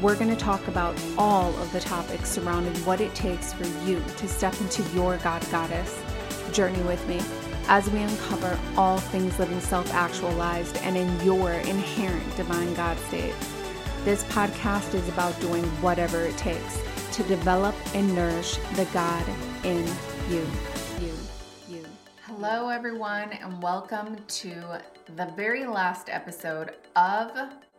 We're going to talk about all of the topics surrounding what it takes for you to step into your God Goddess journey with me as we uncover all things living self actualized and in your inherent divine God state. This podcast is about doing whatever it takes to develop and nourish the God in you. You, you. Hello, everyone, and welcome to the very last episode of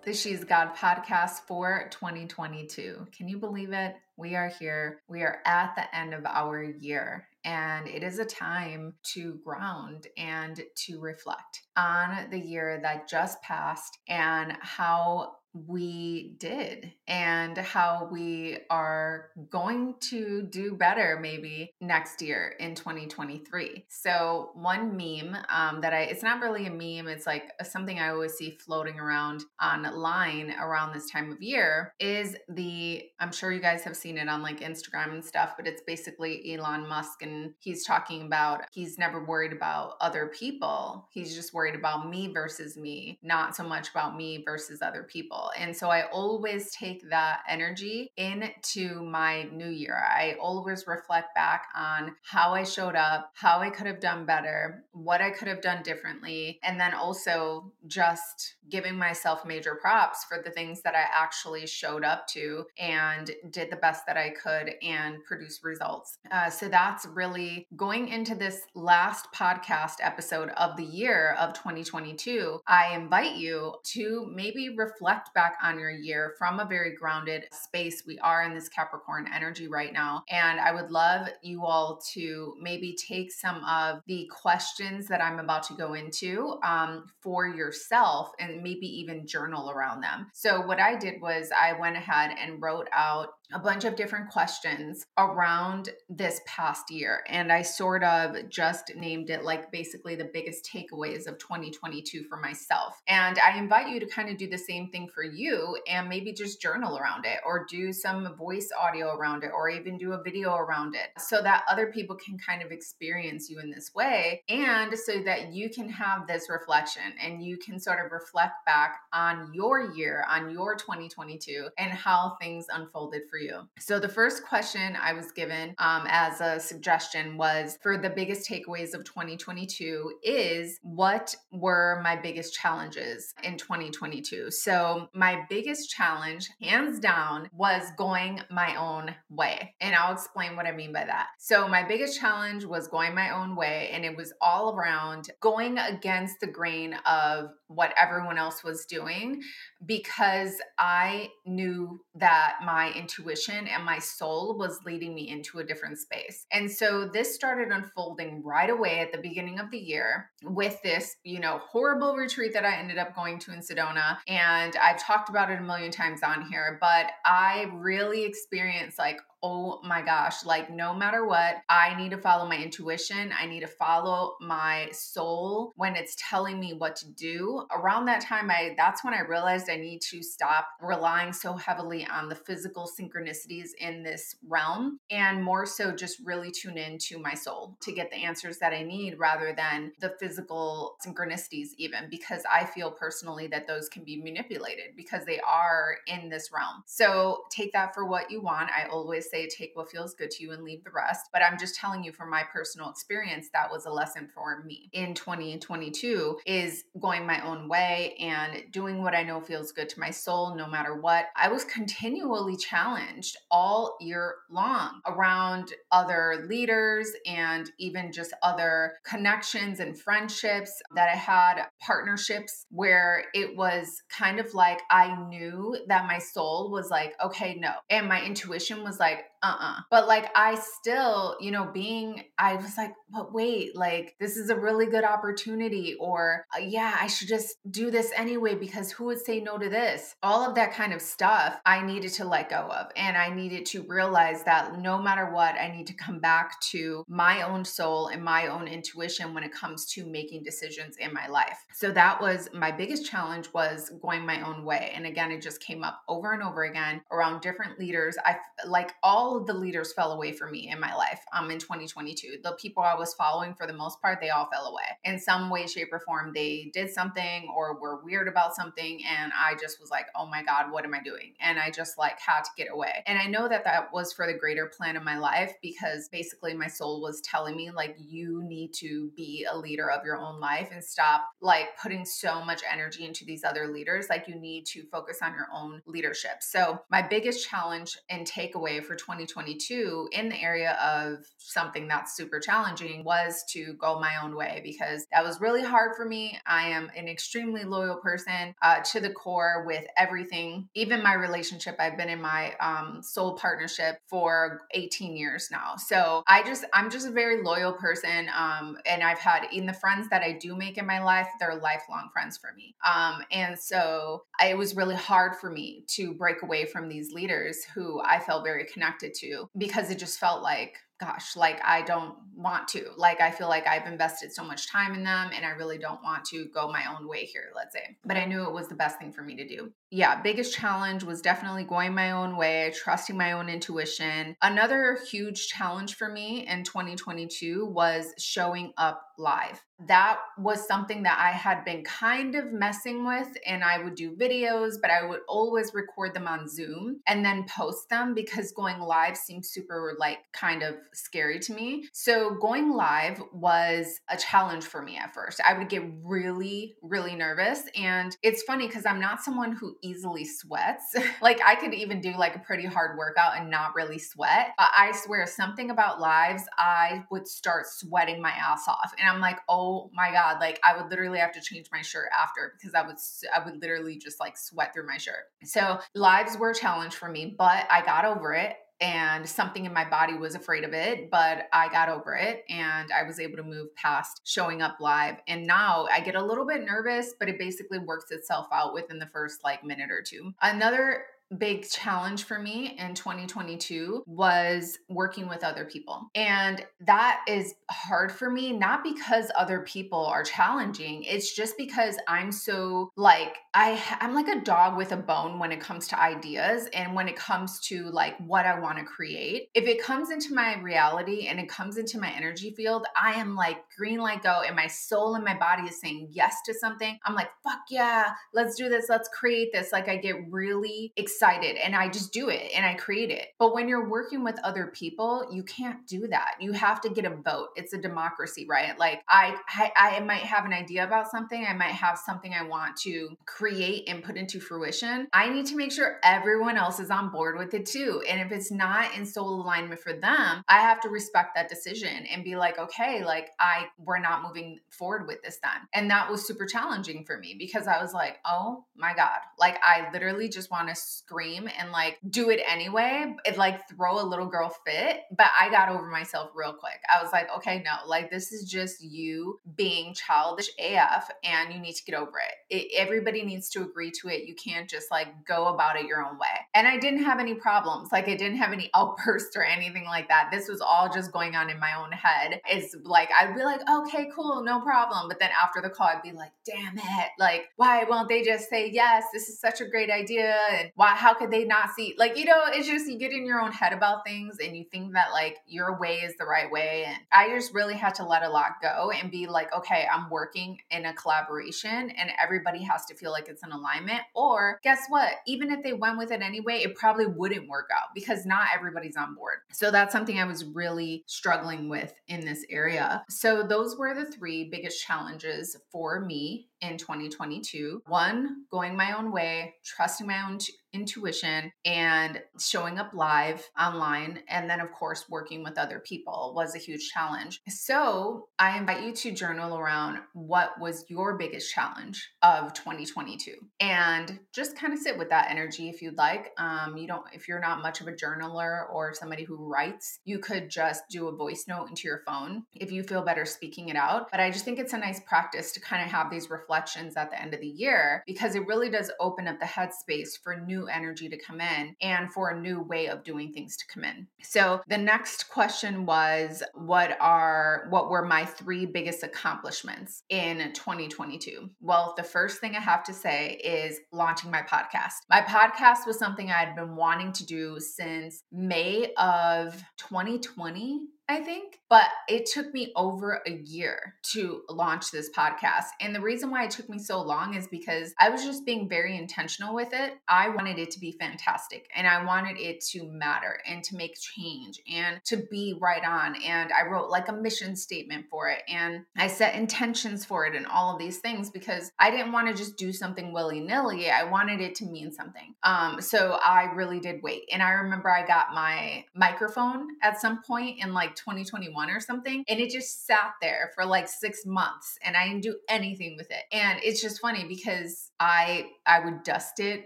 the She's God podcast for 2022. Can you believe it? We are here. We are at the end of our year, and it is a time to ground and to reflect on the year that just passed and how we did and how we are going to do better maybe next year in 2023 so one meme um, that i it's not really a meme it's like something i always see floating around online around this time of year is the i'm sure you guys have seen it on like instagram and stuff but it's basically elon musk and he's talking about he's never worried about other people. He's just worried about me versus me not so much about me versus other people and so I always take that energy into my new year. I always reflect back on how I showed up, how I could have done better, what I could have done differently, and then also just giving myself major props for the things that I actually showed up to and did the best that I could and produce results. Uh, so that's really going into this last podcast episode of the year of 2022. I invite you to maybe reflect back on your year from a very grounded space. We are in this Capricorn energy right now. And I would love you all to maybe take some of the questions that I'm about to go into um, for yourself and maybe even journal around them. So, what I did was I went ahead and wrote out a bunch of different questions around this past year. And I sort of just named it like basically the biggest takeaways of 2022 for myself. And I invite you to kind of do the same thing for you and maybe just journal around it or do some voice audio around it or even do a video around it so that other people can kind of experience you in this way and so that you can have this reflection and you can sort of reflect back on your year, on your 2022 and how things unfolded for you. So, the first question I was given um, as a suggestion was for the biggest takeaways of 2022 is what were my biggest challenges in 2022? So, my biggest challenge, hands down, was going my own way. And I'll explain what I mean by that. So, my biggest challenge was going my own way, and it was all around going against the grain of what everyone else was doing because I knew that my intuition and my soul was leading me into a different space. And so this started unfolding right away at the beginning of the year with this, you know, horrible retreat that I ended up going to in Sedona. And I've talked about it a million times on here, but I really experienced like oh my gosh, like no matter what, I need to follow my intuition. I need to follow my soul when it's telling me what to do. Around that time, I that's when I realized I need to stop relying so heavily on the physical synchronicities in this realm and more so just really tune into my soul to get the answers that I need rather than the physical synchronicities, even because I feel personally that those can be manipulated because they are in this realm. So take that for what you want. I always say take what feels good to you and leave the rest. But I'm just telling you from my personal experience, that was a lesson for me in 2022 is going my own way and doing what I know feels good to my soul, no matter what. I was continually challenged all year long around other leaders and even just other connections and friendships that I had, partnerships where it was kind of like I knew that my soul was like, okay, no. And my intuition was like, uh-uh. But like i still you know being i was like but wait like this is a really good opportunity or uh, yeah i should just do this anyway because who would say no to this? All of that kind of stuff i needed to let go of and i needed to realize that no matter what i need to come back to my own soul and my own intuition when it comes to making decisions in my life. So that was my biggest challenge was going my own way and again it just came up over and over again around different leaders. I like all all of the leaders fell away from me in my life um, in 2022. The people I was following, for the most part, they all fell away in some way, shape, or form. They did something or were weird about something. And I just was like, oh my God, what am I doing? And I just like had to get away. And I know that that was for the greater plan of my life because basically my soul was telling me, like, you need to be a leader of your own life and stop like putting so much energy into these other leaders. Like, you need to focus on your own leadership. So, my biggest challenge and takeaway for 20 2022 in the area of something that's super challenging was to go my own way because that was really hard for me. I am an extremely loyal person uh, to the core with everything, even my relationship. I've been in my um, soul partnership for 18 years now. So I just, I'm just a very loyal person. Um, and I've had in the friends that I do make in my life, they're lifelong friends for me. Um, and so it was really hard for me to break away from these leaders who I felt very connected to because it just felt like gosh, like I don't want to. Like I feel like I've invested so much time in them and I really don't want to go my own way here, let's say. But I knew it was the best thing for me to do. Yeah, biggest challenge was definitely going my own way, trusting my own intuition. Another huge challenge for me in 2022 was showing up live. That was something that I had been kind of messing with, and I would do videos, but I would always record them on Zoom and then post them because going live seemed super, like, kind of scary to me. So going live was a challenge for me at first. I would get really, really nervous. And it's funny because I'm not someone who easily sweats. like I could even do like a pretty hard workout and not really sweat. But I swear something about lives, I would start sweating my ass off. And I'm like, oh Oh my God, like I would literally have to change my shirt after because I would I would literally just like sweat through my shirt. So lives were a challenge for me, but I got over it and something in my body was afraid of it, but I got over it and I was able to move past showing up live. And now I get a little bit nervous, but it basically works itself out within the first like minute or two. Another big challenge for me in 2022 was working with other people. And that is hard for me, not because other people are challenging. It's just because I'm so like, I, I'm like a dog with a bone when it comes to ideas and when it comes to like what I want to create. If it comes into my reality and it comes into my energy field, I am like green light go and my soul and my body is saying yes to something. I'm like, fuck yeah, let's do this. Let's create this. Like I get really excited excited and I just do it and I create it. But when you're working with other people, you can't do that. You have to get a vote. It's a democracy, right? Like I, I, I might have an idea about something. I might have something I want to create and put into fruition. I need to make sure everyone else is on board with it too. And if it's not in soul alignment for them, I have to respect that decision and be like, okay, like I, we're not moving forward with this then. And that was super challenging for me because I was like, oh my God, like I literally just want to scream and like do it anyway. It like throw a little girl fit. But I got over myself real quick. I was like, okay, no, like this is just you being childish AF and you need to get over it. it. Everybody needs to agree to it. You can't just like go about it your own way. And I didn't have any problems. Like I didn't have any outbursts or anything like that. This was all just going on in my own head. It's like I'd be like, okay, cool, no problem. But then after the call, I'd be like, damn it. Like, why won't they just say yes? This is such a great idea. And why how could they not see? Like you know it's just you get in your own head about things and you think that like your way is the right way. And i just really had to let a lot go and be like okay i'm working in a collaboration and everybody has to feel like it's an alignment. Or guess what? Even if they went with it anyway it probably wouldn't work out because not everybody's on board. So that's something i was really struggling with in this area. So those were the three biggest challenges for me in 2022. One, going my own way, trusting my own t- intuition, and showing up live online. And then, of course, working with other people was a huge challenge. So, I invite you to journal around what was your biggest challenge of 2022 and just kind of sit with that energy if you'd like. Um, you don't, if you're not much of a journaler or somebody who writes, you could just do a voice note into your phone if you feel better speaking it out. But I just think it's a nice practice to kind of have these reflections reflections at the end of the year because it really does open up the headspace for new energy to come in and for a new way of doing things to come in. So the next question was what are what were my three biggest accomplishments in 2022? Well, the first thing I have to say is launching my podcast. My podcast was something I had been wanting to do since May of 2020 I think. But it took me over a year to launch this podcast. And the reason why it took me so long is because I was just being very intentional with it. I wanted it to be fantastic and I wanted it to matter and to make change and to be right on. And I wrote like a mission statement for it and I set intentions for it and all of these things because I didn't want to just do something willy nilly. I wanted it to mean something. Um, so I really did wait. And I remember I got my microphone at some point in like 2021 or something. And it just sat there for like six months and I didn't do anything with it. And it's just funny because I I would dust it,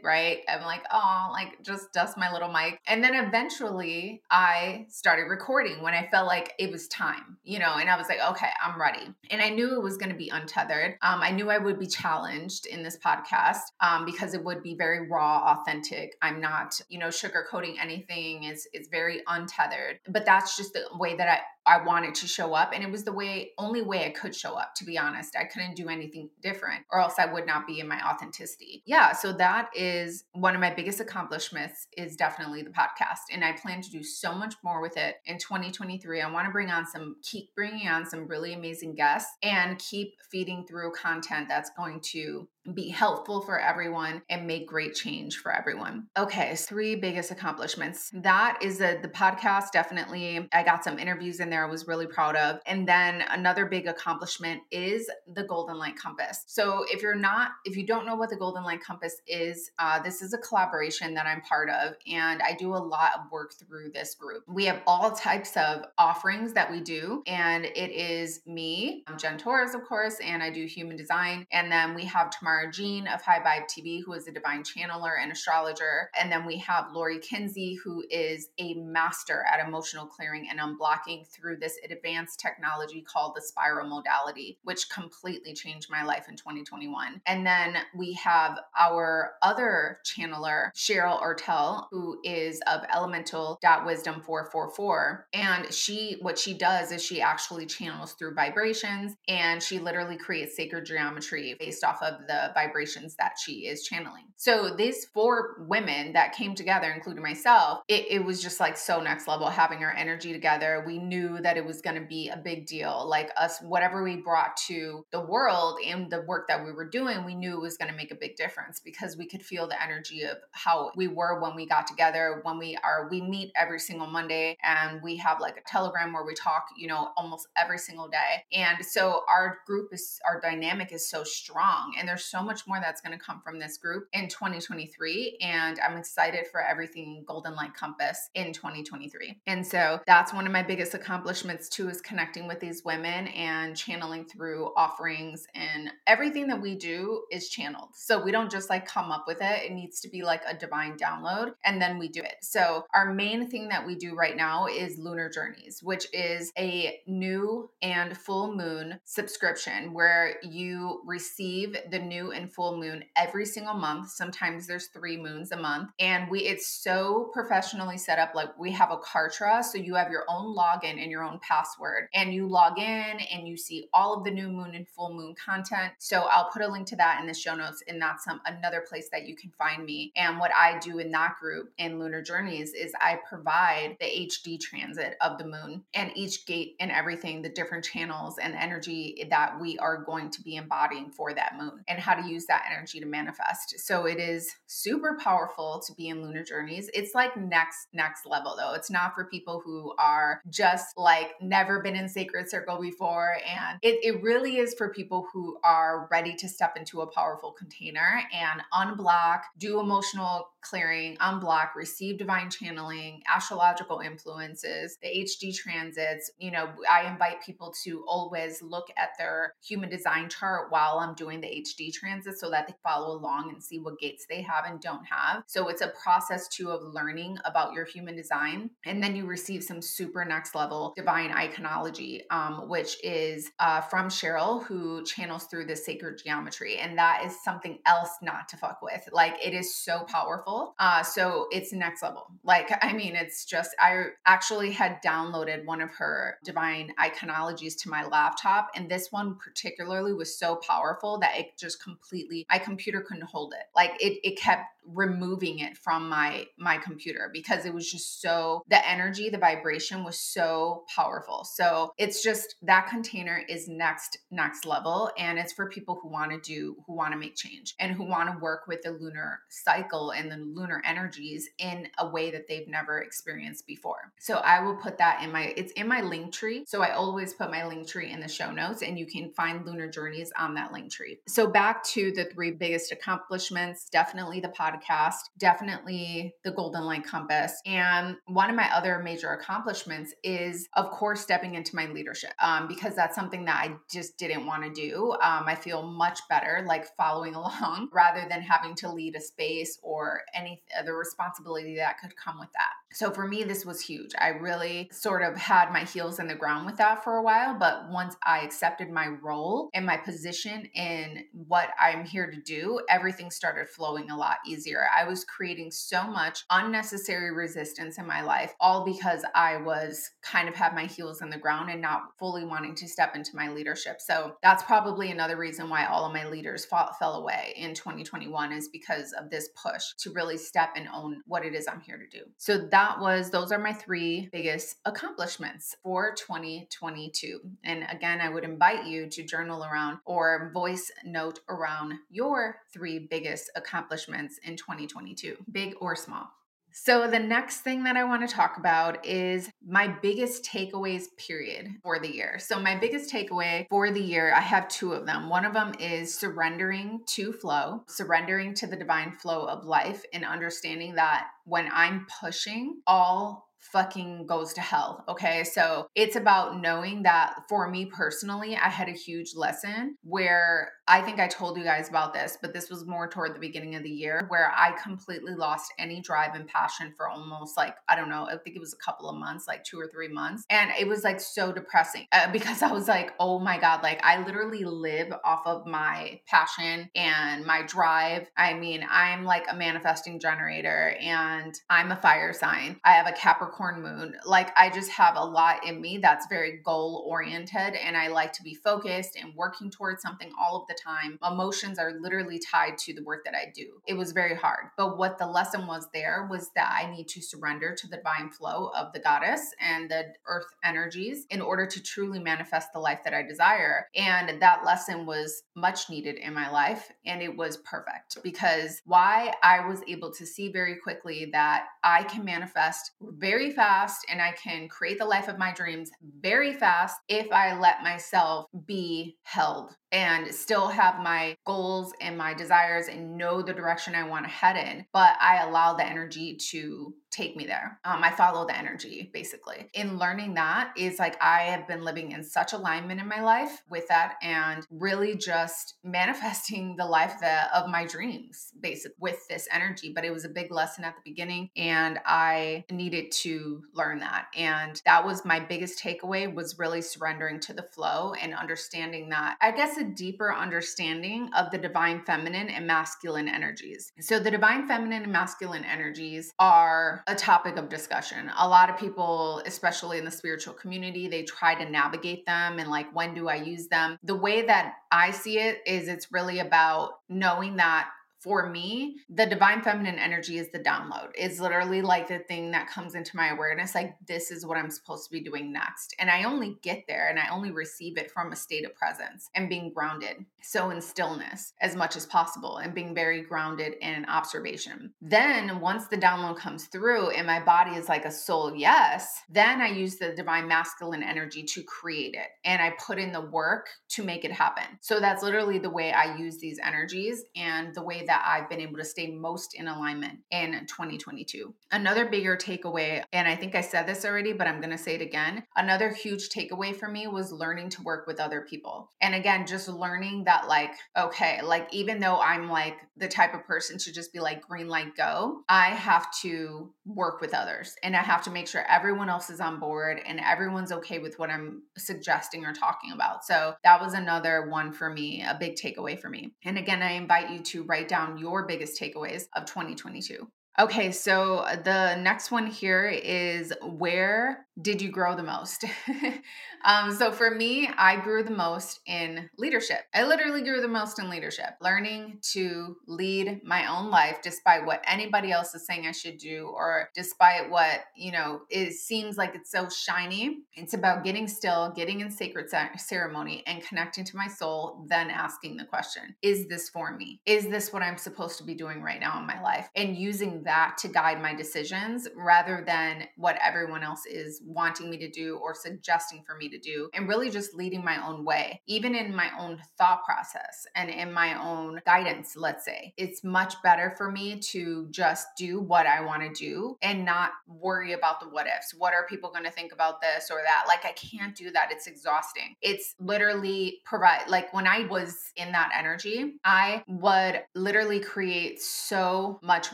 right? I'm like, oh, like just dust my little mic. And then eventually I started recording when I felt like it was time, you know, and I was like, okay, I'm ready. And I knew it was going to be untethered. Um, I knew I would be challenged in this podcast um, because it would be very raw, authentic. I'm not, you know, sugarcoating anything. It's it's very untethered. But that's just the way that that I, wanted to show up. And it was the way, only way I could show up, to be honest. I couldn't do anything different or else I would not be in my authenticity. Yeah. So that is one of my biggest accomplishments is definitely the podcast. And I plan to do so much more with it in 2023. I want to bring on some, keep bringing on some really amazing guests and keep feeding through content that's going to be helpful for everyone and make great change for everyone. Okay, three biggest accomplishments. That is the the podcast definitely I got some interviews in there I was really proud of. And then another big accomplishment is the Golden Light Compass. So if you're not if you don't know what the Golden Light Compass is, uh, this is a collaboration that I'm part of and I do a lot of work through this group. We have all types of offerings that we do and it is me, I'm Jen Torres of course, and I do human design and then we have Tamara Jean of High Vibe TV, who is a divine channeler and astrologer. And then we have Lori Kinsey, who is a master at emotional clearing and unblocking through this advanced technology called the spiral modality, which completely changed my life in 2021. And then we have our other channeler, Cheryl Ortel, who is of elemental wisdom 444. And she, what she does is she actually channels through vibrations and she literally creates sacred geometry based off of the vibrations that she is channeling. So these four women that came together, including myself, it, it was just like so next level having our energy together. We knew that it was going to be a big deal. Like us, whatever we brought to the world and the work that we were doing, we knew it was going to make a big difference because we could feel the energy of how we were when we got together. When we are, we meet every single Monday and we have like a telegram where we talk, you know, almost every single day. And so our group is, our dynamic is so strong and there's so much more that's going to come from this group in 2023. And I'm excited for everything Golden Light Compass in 2023. And so that's one of my biggest accomplishments too, is connecting with these women and channeling through offerings and everything that we do is channeled. So we don't just like come up with it. It needs to be like a divine download and then we do it. So our main thing that we do right now is Lunar Journeys, which is a new and full moon subscription where you receive the new and full moon every single month. Sometimes there's three moons a month. And we it's so professionally set up. Like we have a Kartra, so you have your own login and your own password. And you log in and you see all of the new moon and full moon content. So I'll put a link to that in the show notes. And that's some another place that you can find me. And what I do in that group in Lunar Journeys is I provide the HD transit of the moon and each gate and everything, the different channels and energy that we are going to be embodying for that moon and how to use that energy to manifest. So it is super powerful to be in Lunar Journeys. It's like next next level though. It's not for people who are just like never been in sacred circle before and it, it really is for people who are ready to step into a powerful container and unblock, do emotional clearing, unblock, receive divine channeling, astrological influences, the HD transits. You know, I invite people to always look at their human design chart while I'm doing the HD transit so that they follow along and see what gates they have and don't have. So it's a process too of learning about your human design. And then you receive some super next level divine iconology, um, which is uh, from Cheryl, who channels through the sacred geometry. And that is something else not to fuck with. Like it is so powerful. Uh, so it's next level. Like, I mean, it's just, I actually had downloaded one of her divine iconologies to my laptop. And this one particularly was so powerful that it just completely, my computer couldn't hold it. Like it, it kept removing it from my my computer because it was just so the energy the vibration was so powerful. So it's just that container is next next level and it's for people who want to do who want to make change and who want to work with the lunar cycle and the lunar energies in a way that they've never experienced before. So i will put that in my it's in my link tree. So i always put my link tree in the show notes and you can find lunar journeys on that link tree. So back to the three biggest accomplishments definitely the podcast podcast, definitely the Golden Light Compass. And one of my other major accomplishments is, of course, stepping into my leadership um, because that's something that I just didn't want to do. Um, I feel much better like following along rather than having to lead a space or any other responsibility that could come with that. So for me, this was huge. I really sort of had my heels in the ground with that for a while. But once I accepted my role and my position in what I'm here to do, everything started flowing a lot easier easier. I was creating so much unnecessary resistance in my life, all because I was kind of had my heels in the ground and not fully wanting to step into my leadership. So that's probably another reason why all of my leaders fought, fell away in 2021 is because of this push to really step and own what it is I'm here to do. So that was, those are my three biggest accomplishments for 2022. And again, I would invite you to journal around or voice note around your three biggest accomplishments in 2022, big or small. So, the next thing that I want to talk about is my biggest takeaways, period, for the year. So, my biggest takeaway for the year, I have two of them. One of them is surrendering to flow, surrendering to the divine flow of life, and understanding that when I'm pushing, all fucking goes to hell. Okay. So it's about knowing that for me personally, I had a huge lesson where I think I told you guys about this, but this was more toward the beginning of the year where I completely lost any drive and passion for almost like, I don't know, I think it was a couple of months, like two or three months. And it was like so depressing uh, because I was like, oh my God, like I literally live off of my passion and my drive. I mean, I'm like a manifesting generator and I'm a fire sign. I have a Capricorn moon. Like I just have a lot in me that's very goal oriented and I like to be focused and working towards something all of the time, emotions are literally tied to the work that I do. It was very hard. But what the lesson was there was that I need to surrender to the divine flow of the goddess and the earth energies in order to truly manifest the life that I desire. And that lesson was much needed in my life. And it was perfect because why I was able to see very quickly that I can manifest very fast and I can create the life of my dreams very fast if I let myself be held and still have my goals and my desires and know the direction I want to head in, but I allow the energy to take me there. Um, I follow the energy basically. In learning that is like I have been living in such alignment in my life with that and really just manifesting the life that of my dreams basic with this energy. But it was a big lesson at the beginning and I needed to learn that. And that was my biggest takeaway was really surrendering to the flow and understanding that I guess a deeper understanding of the divine feminine and masculine energies. So the divine feminine and masculine energies are a topic of discussion. A lot of people, especially in the spiritual community, they try to navigate them and like, when do I use them? The way that I see it is it's really about knowing that for me, the divine feminine energy is the download. It's literally like the thing that comes into my awareness like, this is what I'm supposed to be doing next. And I only get there and I only receive it from a state of presence and being grounded. So, in stillness as much as possible and being very grounded in observation. Then, once the download comes through and my body is like a soul yes, then I use the divine masculine energy to create it and I put in the work to make it happen. So, that's literally the way I use these energies and the way that that I've been able to stay most in alignment in 2022. Another bigger takeaway, and I think I said this already, but I'm going to say it again. Another huge takeaway for me was learning to work with other people. And again, just learning that, like, okay, like, even though I'm like the type of person to just be like, green light, go, I have to work with others and I have to make sure everyone else is on board and everyone's okay with what I'm suggesting or talking about. So that was another one for me, a big takeaway for me. And again, I invite you to write down down your biggest takeaways of 2022. Okay, so uh, the next one here is where did you grow the most? um, so for me, I grew the most in leadership. I literally grew the most in leadership, learning to lead my own life despite what anybody else is saying I should do, or despite what, you know, it seems like it's so shiny. It's about getting still, getting in sacred ceremony, and connecting to my soul, then asking the question Is this for me? Is this what I'm supposed to be doing right now in my life? And using that to guide my decisions rather than what everyone else is wanting me to do or suggesting for me to do, and really just leading my own way, even in my own thought process and in my own guidance, let's say. It's much better for me to just do what I want to do and not worry about the what ifs. What are people going to think about this or that? Like, I can't do that. It's exhausting. It's literally provide, like, when I was in that energy, I would literally create so much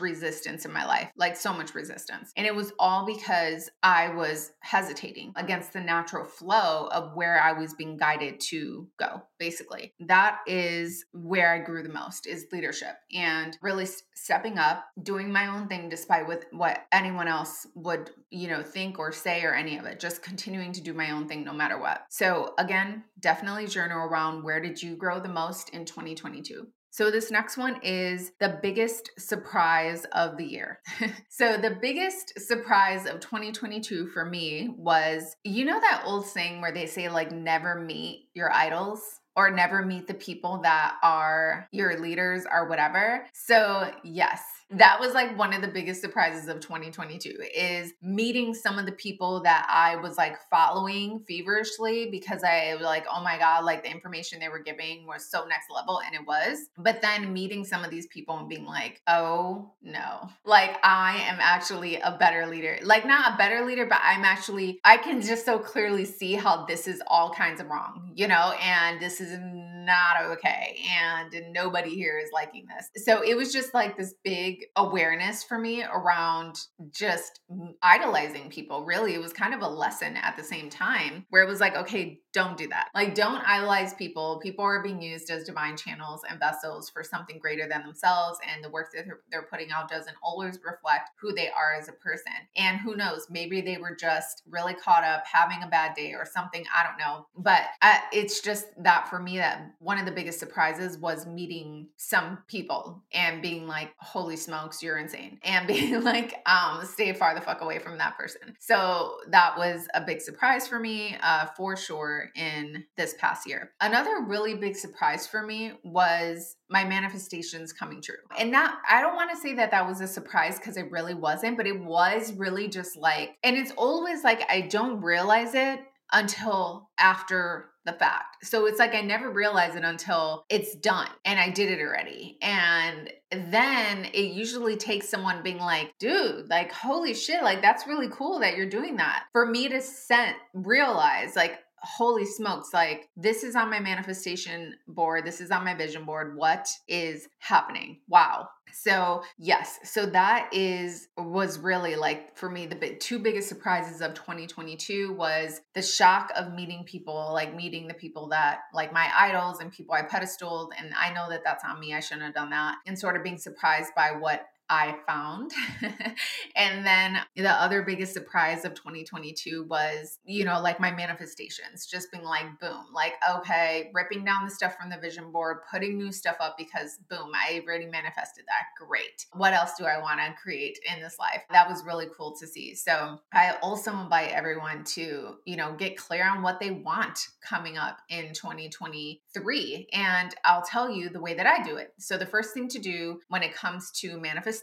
resistance in my life, like, so much resistance. And it was all because I was hesitating against the natural flow of where I was being guided to go, basically. That is where I grew the most is leadership and really stepping up, doing my own thing despite with what anyone else would, you know, think or say or any of it. Just continuing to do my own thing no matter what. So again, definitely journal around where did you grow the most in 2022? So, this next one is the biggest surprise of the year. so, the biggest surprise of 2022 for me was you know, that old saying where they say, like, never meet your idols? Or never meet the people that are your leaders or whatever. So, yes, that was like one of the biggest surprises of 2022 is meeting some of the people that I was like following feverishly because I was like, oh my God, like the information they were giving was so next level. And it was. But then meeting some of these people and being like, oh no, like I am actually a better leader. Like, not a better leader, but I'm actually, I can just so clearly see how this is all kinds of wrong, you know, and this is not okay. And nobody here is liking this. So it was just like this big awareness for me around just idolizing people. Really, it was kind of a lesson at the same time where it was like, okay, don't do that. Like, don't idolize people. People are being used as divine channels and vessels for something greater than themselves. And the work that they're putting out doesn't always reflect who they are as a person. And who knows, maybe they were just really caught up having a bad day or something. I don't know. But I, it's just that for me, that one of the biggest surprises was meeting some people and being like, holy smokes, you're insane. And being like, um, stay far the fuck away from that person. So that was a big surprise for me, uh, for sure in this past year. Another really big surprise for me was my manifestations coming true. And that I don't want to say that that was a surprise because it really wasn't, but it was really just like, and it's always like I don't realize it until after the fact. So it's like I never realize it until it's done and I did it already. And then it usually takes someone being like, dude, like, holy shit, like, that's really cool that you're doing that. For me to set, realize, like, holy smokes, like this is on my manifestation board, this is on my vision board. What is happening? Wow. So, yes, so that is was really like for me the two biggest surprises of 2022 was the shock of meeting people, like meeting the people that like my idols and people I pedestaled and I know that that's on me. I shouldn't have done that. And sort of being surprised by what I found. and then the other biggest surprise of 2022 was, you know, like my manifestations, just being like, boom, like, okay, ripping down the stuff from the vision board, putting new stuff up because, boom, I already manifested that. Great. What else do I want to create in this life? That was really cool to see. So I also invite everyone to, you know, get clear on what they want coming up in 2023. And I'll tell you the way that I do it. So the first thing to do when it comes to manifestation,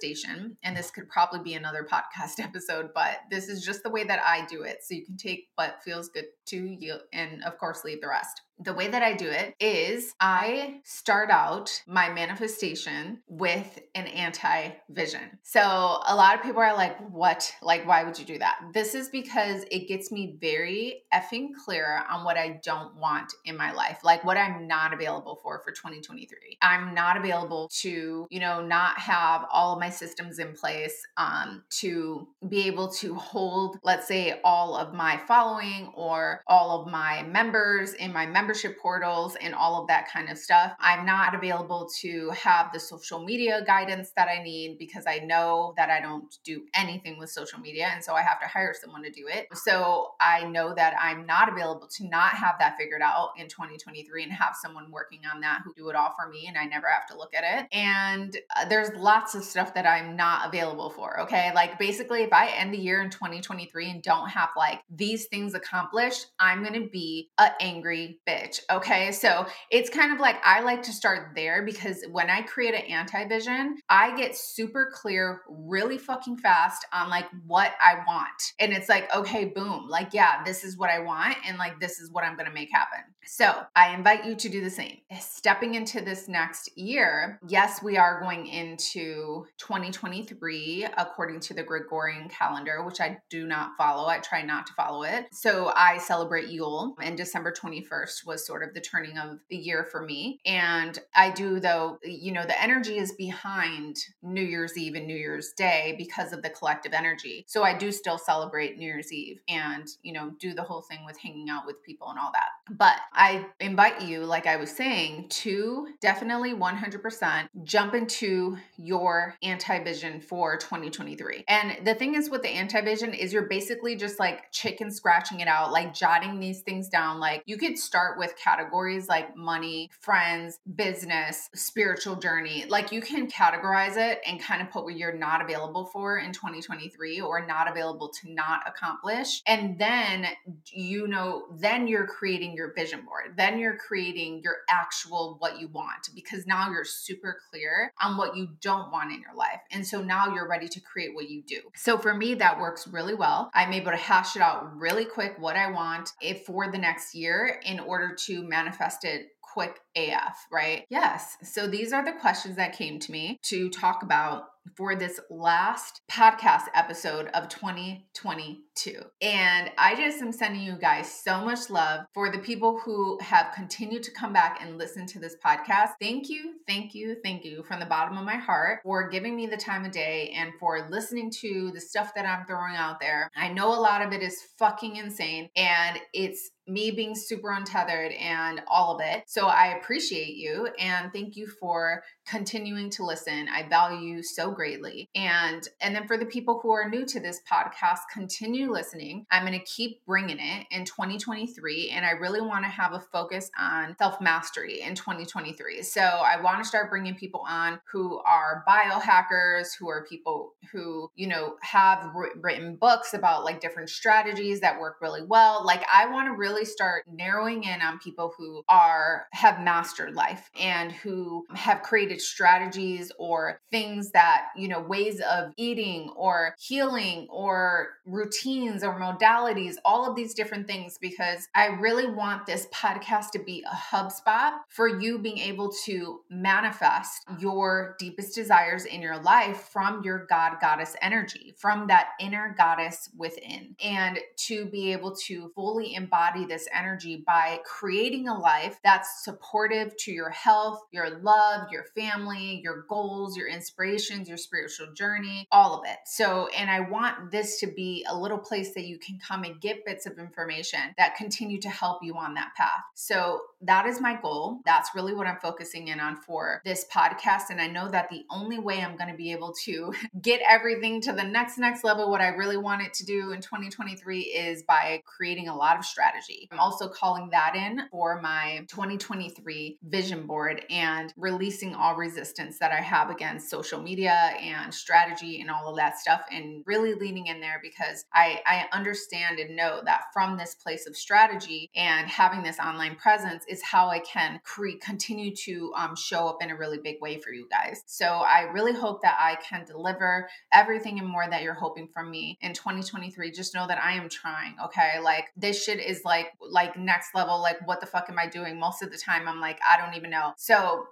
and this could probably be another podcast episode, but this is just the way that I do it. So you can take what feels good to you and, of course, leave the rest the way that I do it is I start out my manifestation with an anti vision. So a lot of people are like, what? Like, why would you do that? This is because it gets me very effing clear on what I don't want in my life, like what I'm not available for for 2023. I'm not available to, you know, not have all of my systems in place um, to be able to hold, let's say, all of my following or all of my members in my membership membership portals and all of that kind of stuff. I'm not available to have the social media guidance that I need because I know that I don't do anything with social media. And so I have to hire someone to do it. So I know that I'm not available to not have that figured out in 2023 and have someone working on that who do it all for me and I never have to look at it. And uh, there's lots of stuff that I'm not available for. Okay. Like basically, if I end the year in 2023 and don't have like these things accomplished, I'm going to be an angry bitch Okay. So it's kind of like I like to start there because when I create an anti vision, I get super clear really fucking fast on like what I want. And it's like, okay, boom. Like, yeah, this is what I want. And like, this is what I'm going to make happen. So I invite you to do the same. Eh, stepping into this next year, yes, we are going into 2023 according to the Gregorian calendar, which I do not follow. I try not to follow it. So I celebrate Yule, and December 21st was sort of the turning of the year for me. And I do, though, eh, you know, the energy is behind New Year's Eve and New Year's Day because of the collective energy. So I do still celebrate New Year's Eve and, you know, do the whole thing with hanging out with people and all that. But I invite you, like I was saying, to definitely 100% jump into your anti vision for 2023. And the thing is with the anti vision is you're basically just like chicken scratching it out, like jotting these things down. Like you could start with categories like money, friends, business, spiritual journey. Like you can categorize it and kind of put what you're not available for in 2023 or not available to not accomplish. And then you know, then you're creating your vision board. Then you're creating your actual what you want because now you're super clear on what you don't want in your life. And so now you're ready to create what you do. So for me, that works really well. I'm able to hash it out really quick what I want if for the next year in order to manifest it quick AF, right? Yes. So these are the questions that came to me to talk about for this last podcast episode of 2022. And I just am sending you guys so much love for the people who have continued to come back and listen to this podcast. Thank you, thank you, thank you from the bottom of my heart for giving me the time of day and for listening to the stuff that I'm throwing out there. I know a lot of it is fucking insane and it's me being super untethered and all of it. So I appreciate you and thank you for continuing to listen. I value you so greatly. And and then for the people who are new to this podcast, continue listening. I'm going to keep bringing it in 2023 and I really want to have a focus on self-mastery in 2023. So I want to start bringing people on who are biohackers, who are people who, you know, have written books about like different strategies that work really well. Like I want to really start narrowing in on people who are have mastered life and who have created strategies or things that, you know, ways of eating or healing or routines or modalities, all of these different things, because I really want this podcast to be a hub spot for you being able to manifest your deepest desires in your life from your God goddess energy, from that inner goddess within, and to be able to fully embody this energy by creating a life that's supportive to your health, your love, your family, your goals, your inspirations, your spiritual journey, all of it. So, and I want this to be a little place that you can come and get bits of information that continue to help you on that path. So, that is my goal. That's really what I'm focusing in on for this podcast. And I know that the only way I'm going to be able to get everything to the next, next level, what I really want it to do in 2023 is by creating a lot of strategy. I'm also calling that in for my 2023 vision board and releasing all resistance that I have against social media and strategy and all of that stuff and really leaning in there because I, I understand and know that from this place of strategy and having this online presence is how I can create continue to um, show up in a really big way for you guys. So I really hope that I can deliver everything and more that you're hoping from me in 2023. Just know that I am trying. Okay, like this shit is like like next level. Like what the fuck am I doing? Most of the time, I'm like I don't even know. So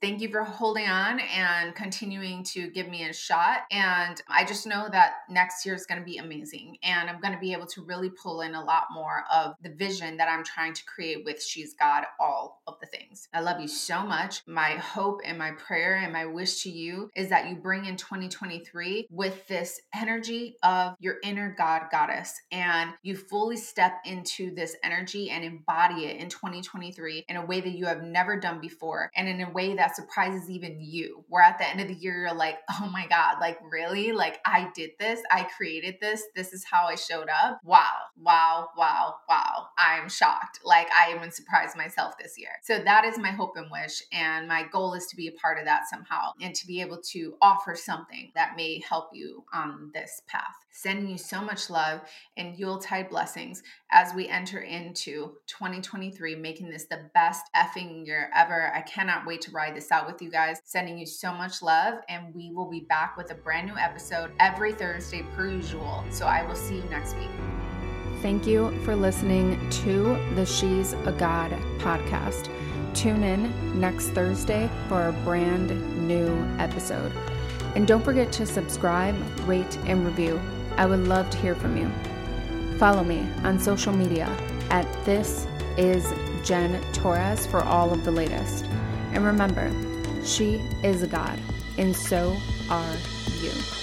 thank you for holding on and continuing to give me a shot. And I just know that next year is going to be amazing. And I'm going to be able to really pull in a lot more of the vision that I'm trying to create with She's God, all of the things. I love you so much. My hope and my prayer and my wish to you is that you bring in 2023 with this energy of your inner God goddess and you fully step into this energy and embody it in 2023 in a way that you have never done before and in a way that surprises even you. Where at the end of the year, you're like, oh my God, like really? Like I did this, I created this, this is how I showed up. Wow, wow, wow, wow. I am shocked. Like I even surprised myself this year. So that is my hope and wish. And my goal is to be a part of that somehow and to be able to offer something that may help you on this path. Sending you so much love and Yuletide blessings as we enter into 2023, making this the best effing year ever. I cannot wait to ride this out with you guys. Sending you so much love, and we will be back with a brand new episode every Thursday, per usual. So I will see you next week. Thank you for listening to the She's a God podcast. Tune in next Thursday for a brand new episode. And don't forget to subscribe, rate, and review. I would love to hear from you. Follow me on social media at This Is Jen Torres for all of the latest. And remember, she is a God, and so are you.